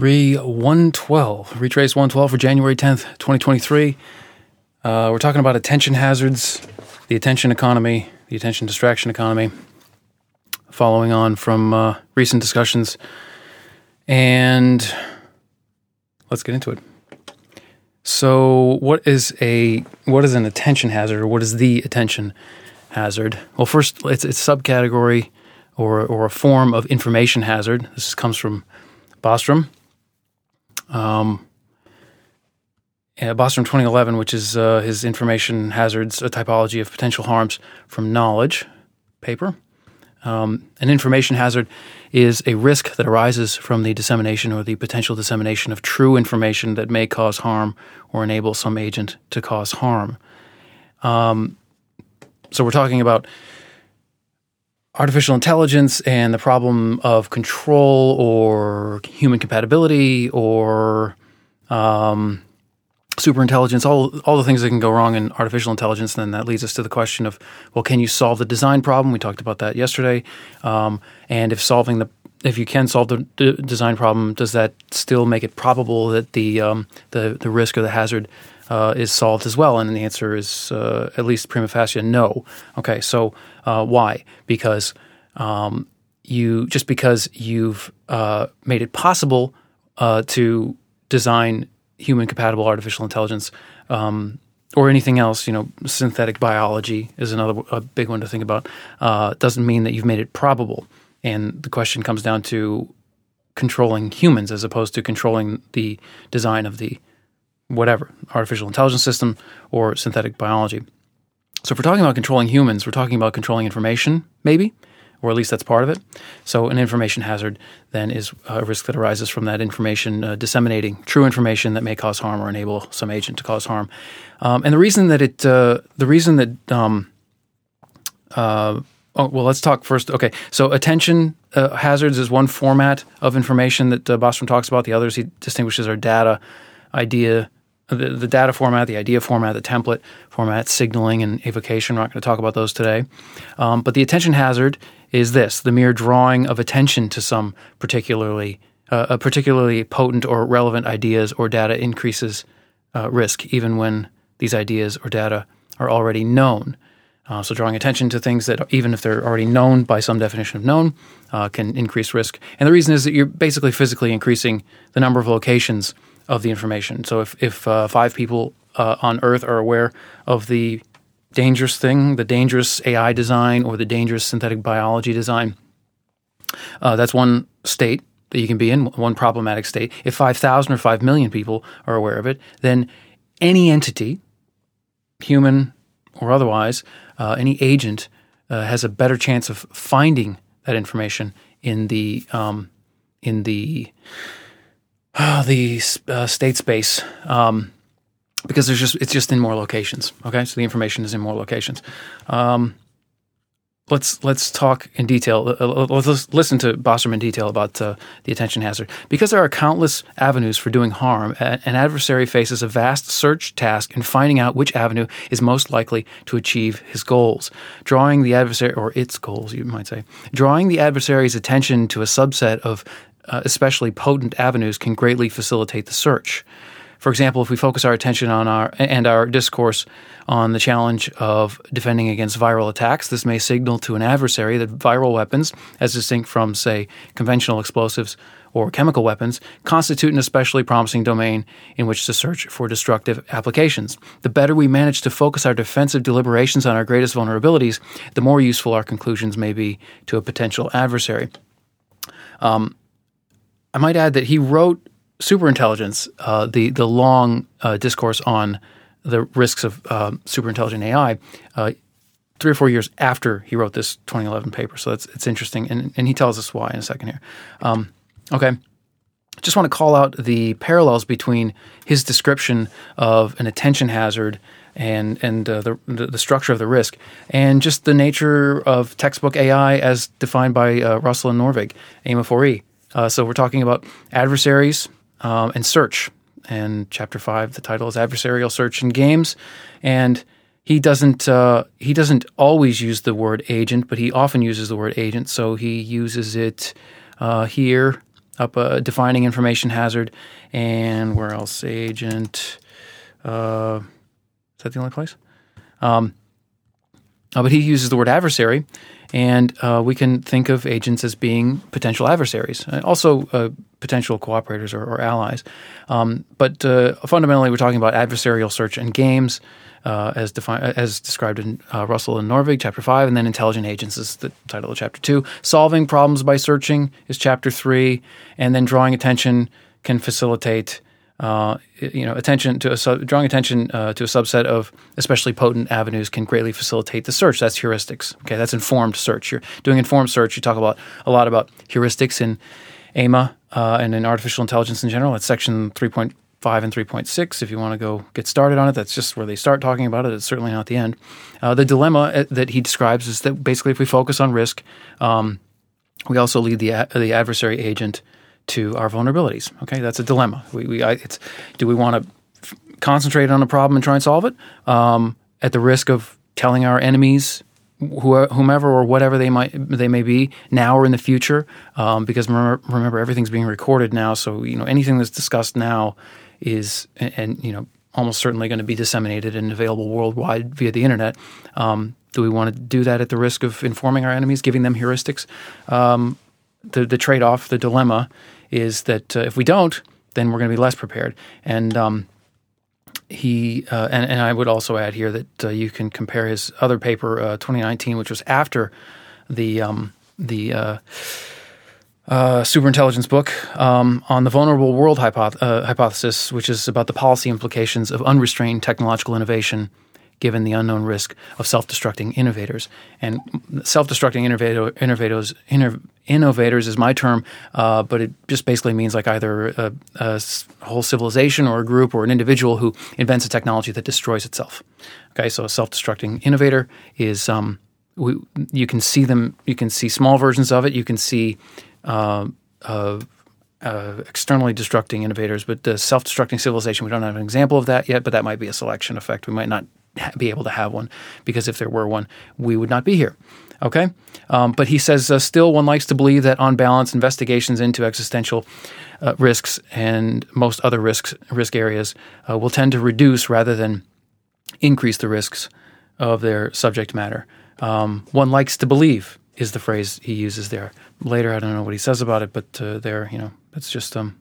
Re 112, retrace 112 for January 10th, 2023. Uh, we're talking about attention hazards, the attention economy, the attention distraction economy, following on from uh, recent discussions. And let's get into it. So, what is a what is an attention hazard, or what is the attention hazard? Well, first, it's it's subcategory or or a form of information hazard. This comes from Bostrom. Um, Bostrom 2011, which is uh, his information hazards, a typology of potential harms from knowledge paper. Um, an information hazard is a risk that arises from the dissemination or the potential dissemination of true information that may cause harm or enable some agent to cause harm. Um, so we're talking about artificial intelligence and the problem of control or human compatibility or um, superintelligence, all all the things that can go wrong in artificial intelligence. Then that leads us to the question of, well, can you solve the design problem? We talked about that yesterday. Um, and if solving the if you can solve the d- design problem, does that still make it probable that the um, the the risk or the hazard uh, is solved as well? And the answer is uh, at least prima facie no. Okay, so uh, why? Because um, you just because you've uh, made it possible uh, to design human compatible artificial intelligence um, or anything else, you know, synthetic biology is another a big one to think about. Uh, doesn't mean that you've made it probable. And the question comes down to controlling humans as opposed to controlling the design of the whatever artificial intelligence system or synthetic biology. So if we're talking about controlling humans, we're talking about controlling information, maybe, or at least that's part of it. So an information hazard then is a risk that arises from that information uh, disseminating true information that may cause harm or enable some agent to cause harm. Um, and the reason that it, uh, the reason that, um, uh, oh, well, let's talk first. Okay, so attention uh, hazards is one format of information that uh, Bostrom talks about. The others he distinguishes are data, idea, the, the data format, the idea format, the template format, signaling, and evocation. We're not going to talk about those today. Um, but the attention hazard is this the mere drawing of attention to some particularly uh, a particularly potent or relevant ideas or data increases uh, risk, even when these ideas or data are already known. Uh, so, drawing attention to things that, even if they're already known by some definition of known, uh, can increase risk. And the reason is that you're basically physically increasing the number of locations of the information. So if, if uh, five people uh, on Earth are aware of the dangerous thing, the dangerous AI design or the dangerous synthetic biology design, uh, that's one state that you can be in, one problematic state. If 5,000 or 5 million people are aware of it, then any entity, human or otherwise, uh, any agent uh, has a better chance of finding that information in the um, in the the uh, state space um, because there's just it's just in more locations. Okay, so the information is in more locations. Um, let's let's talk in detail. Uh, uh, let's listen to Bostrom in detail about uh, the attention hazard. Because there are countless avenues for doing harm, an adversary faces a vast search task in finding out which avenue is most likely to achieve his goals. Drawing the adversary or its goals, you might say, drawing the adversary's attention to a subset of uh, especially potent avenues, can greatly facilitate the search. For example, if we focus our attention on our and our discourse on the challenge of defending against viral attacks, this may signal to an adversary that viral weapons, as distinct from, say, conventional explosives or chemical weapons, constitute an especially promising domain in which to search for destructive applications. The better we manage to focus our defensive deliberations on our greatest vulnerabilities, the more useful our conclusions may be to a potential adversary. Um, I might add that he wrote Superintelligence, uh, the the long uh, discourse on the risks of uh, superintelligent AI, uh, three or four years after he wrote this 2011 paper. So it's it's interesting, and and he tells us why in a second here. Um, okay. Just want to call out the parallels between his description of an attention hazard and and uh, the, the structure of the risk, and just the nature of textbook AI as defined by uh, Russell and Norvig, AIMA 4E. Uh, so we're talking about adversaries um, and search. And chapter five, the title is adversarial search in games, and he doesn't uh, he doesn't always use the word agent, but he often uses the word agent. So he uses it uh, here up defining information hazard, and where else? Agent. Uh, is that the only place? Um, uh, but he uses the word adversary, and uh, we can think of agents as being potential adversaries, uh, also uh, potential cooperators or, or allies. Um, but uh, fundamentally, we're talking about adversarial search and games. Uh, as, defi- as described in Russell and Norvig, chapter five, and then intelligent agents is the title of chapter two. Solving problems by searching is chapter three, and then drawing attention can facilitate uh, you know, attention to a sub, drawing attention uh, to a subset of especially potent avenues can greatly facilitate the search. That's heuristics. Okay, that's informed search. You're doing informed search. You talk about a lot about heuristics in AIMA uh, and in artificial intelligence in general. That's section three point five and three point six. If you want to go get started on it, that's just where they start talking about it. It's certainly not the end. Uh, the dilemma uh, that he describes is that basically, if we focus on risk, um, we also lead the the adversary agent to our vulnerabilities. Okay, that's a dilemma. We, we I, it's do we want to f- concentrate on a problem and try and solve it um, at the risk of telling our enemies whomever or whatever they might they may be now or in the future um, because remember, remember everything's being recorded now so you know anything that's discussed now is and, and you know almost certainly going to be disseminated and available worldwide via the internet um, do we want to do that at the risk of informing our enemies giving them heuristics um, the, the trade-off the dilemma is that uh, if we don't, then we're going to be less prepared. And um, he uh, and, and I would also add here that uh, you can compare his other paper, uh, 2019, which was after the um, the uh, uh, superintelligence book um, on the vulnerable world hypoth- hypothesis, which is about the policy implications of unrestrained technological innovation given the unknown risk of self-destructing innovators. And self-destructing innovator, innovators, innovators is my term, uh, but it just basically means like either a, a, whole civilization or a group or an individual who invents a technology that destroys itself. Okay, so a self-destructing innovator is um, we, you can see them. You can see small versions of it. You can see. Uh, uh, uh, externally destructing innovators, but the self-destructing civilization, we don't have an example of that yet, but that might be a selection effect. We might not be able to have one because if there were one, we would not be here. Okay? Um, but he says, uh, still, one likes to believe that on balance, investigations into existential uh, risks and most other risks, risk areas uh, will tend to reduce rather than increase the risks of their subject matter. Um, one likes to believe is the phrase he uses there. Later, I don't know what he says about it, but uh, there, you know, it's just um,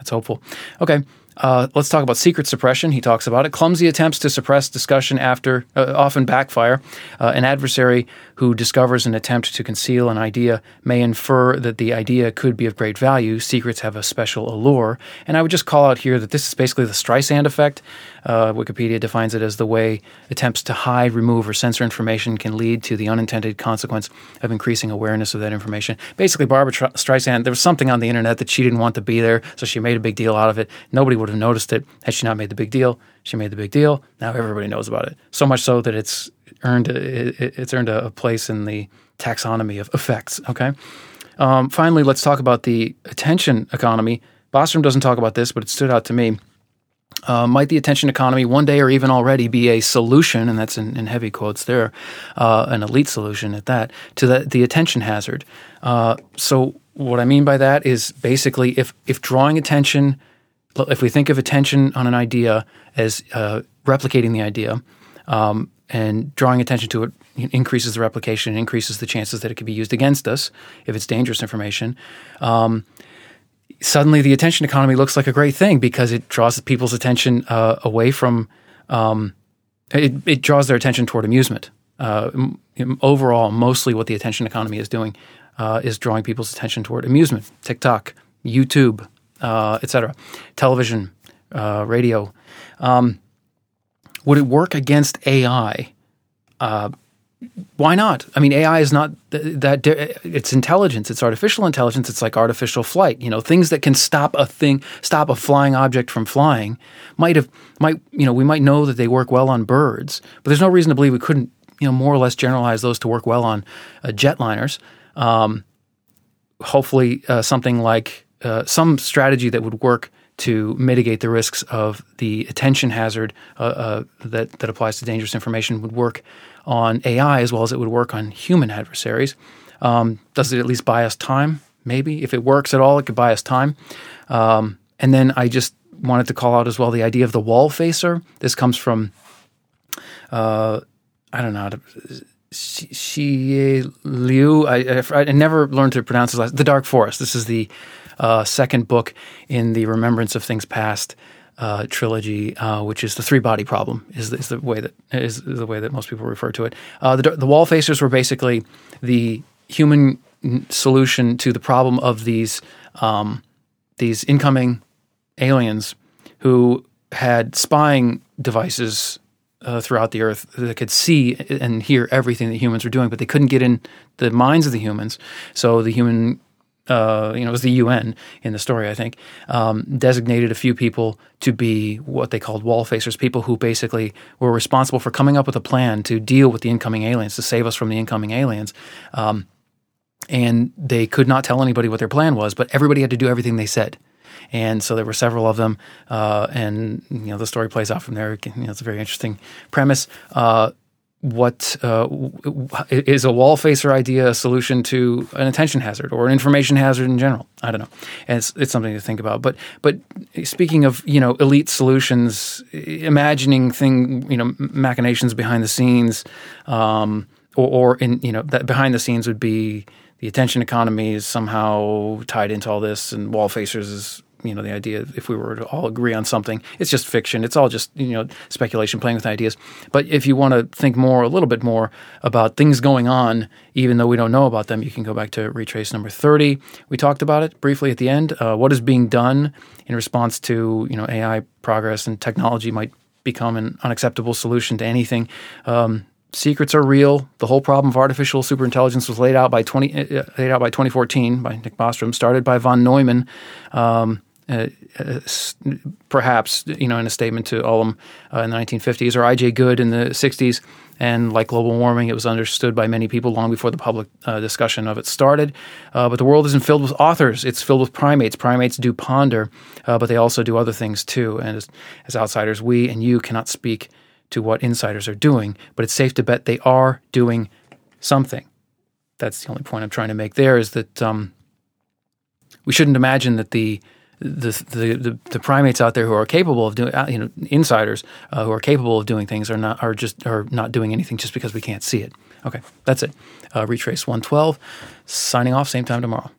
it's hopeful. Okay. Uh, let's talk about secret suppression. He talks about it. Clumsy attempts to suppress discussion after uh, often backfire. Uh, an adversary who discovers an attempt to conceal an idea may infer that the idea could be of great value. Secrets have a special allure. And I would just call out here that this is basically the Streisand effect. Uh, Wikipedia defines it as the way attempts to hide, remove, or censor information can lead to the unintended consequence of increasing awareness of that information. Basically, Barbra Streisand, there was something on the internet that she didn't want to be there, so she made a big deal out of it. Nobody would have noticed it had she not made the big deal. She made the big deal. Now everybody knows about it. So much so that it's earned a, it's earned a place in the taxonomy of effects. Okay. Um, finally, let's talk about the attention economy. Bostrom doesn't talk about this, but it stood out to me. Uh, might the attention economy one day or even already be a solution, and that's in, in heavy quotes there, uh, an elite solution at that, to the, the attention hazard? Uh, so, what I mean by that is basically if, if drawing attention, if we think of attention on an idea as uh, replicating the idea, um, and drawing attention to it increases the replication, increases the chances that it could be used against us if it's dangerous information. Um, suddenly the attention economy looks like a great thing because it draws people's attention uh, away from um, it, it, draws their attention toward amusement. Uh, overall, mostly what the attention economy is doing uh, is drawing people's attention toward amusement. TikTok, YouTube, uh, etc., television, uh, radio. Um, would it work against AI? Uh, why not? I mean, AI is not that. It's intelligence. It's artificial intelligence. It's like artificial flight. You know, things that can stop a thing, stop a flying object from flying. Might have, might you know, we might know that they work well on birds, but there's no reason to believe we couldn't, you know, more or less generalize those to work well on uh, jetliners. Um, hopefully, uh, something like uh, some strategy that would work to mitigate the risks of the attention hazard uh, uh, that that applies to dangerous information would work on AI as well as it would work on human adversaries. Um, does it at least buy us time? maybe if it works at all, it could buy us time. Um, and then I just wanted to call out as well the idea of the wall facer. This comes from, uh, I don't know, how to, Cixin Liu. I, I, I, never learned to pronounce his last. The Dark Forest. This is the uh, second book in the Remembrance of Things Past uh, trilogy, uh, which is the three body problem, is, is, the way that is the way that most people refer to it. Uh, the, the wall facers were basically the human solution to the problem of these um, these incoming aliens who had spying devices uh, throughout the earth that could see and hear everything that humans were doing, but they couldn't get in the minds of the humans. So the human uh, you know, it was the UN in the story, I think, um, designated a few people to be what they called wall facers, people who basically were responsible for coming up with a plan to deal with the incoming aliens, to save us from the incoming aliens. Um, and they could not tell anybody what their plan was, but everybody had to do everything they said. And so there were several of them, uh, and you know the story plays out from there. You know, it's a very interesting premise. Uh, what uh, is a wall facer idea a solution to an attention hazard or an information hazard in general? I don't know. And it's, it's something to think about. But but speaking of you know elite solutions, imagining thing you know machinations behind the scenes, um, or, or in you know that behind the scenes would be the attention economy is somehow tied into all this, and wall facers is you know the idea if we were to all agree on something it's just fiction it's all just you know speculation playing with ideas but if you want to think more a little bit more about things going on even though we don't know about them you can go back to retrace number 30 we talked about it briefly at the end uh, what is being done in response to you know ai progress and technology might become an unacceptable solution to anything um, secrets are real. The whole problem of artificial superintelligence was laid out by 20, uh, laid out by 2014 by Nick Bostrom, started by von Neumann. Um, uh, uh, perhaps you know in a statement to Ulam uh, in the 1950s or I.J. Good in the 60s, and like global warming, it was understood by many people long before the public uh, discussion of it started. But the world isn't filled with authors; it's filled with primates. Primates do ponder, but they also do other things too. And as, as outsiders, we and you cannot speak to what insiders are doing, but it's safe to bet they are doing something. That's the only point I'm trying to make. There is that um, we shouldn't imagine that the the, the, the, primates out there who are capable of doing, uh, you know, insiders uh, who are capable of doing things are not are just are not doing anything just because we can't see it. Okay, that's it. Uh, Retrace one twelve. Signing off. Same time tomorrow.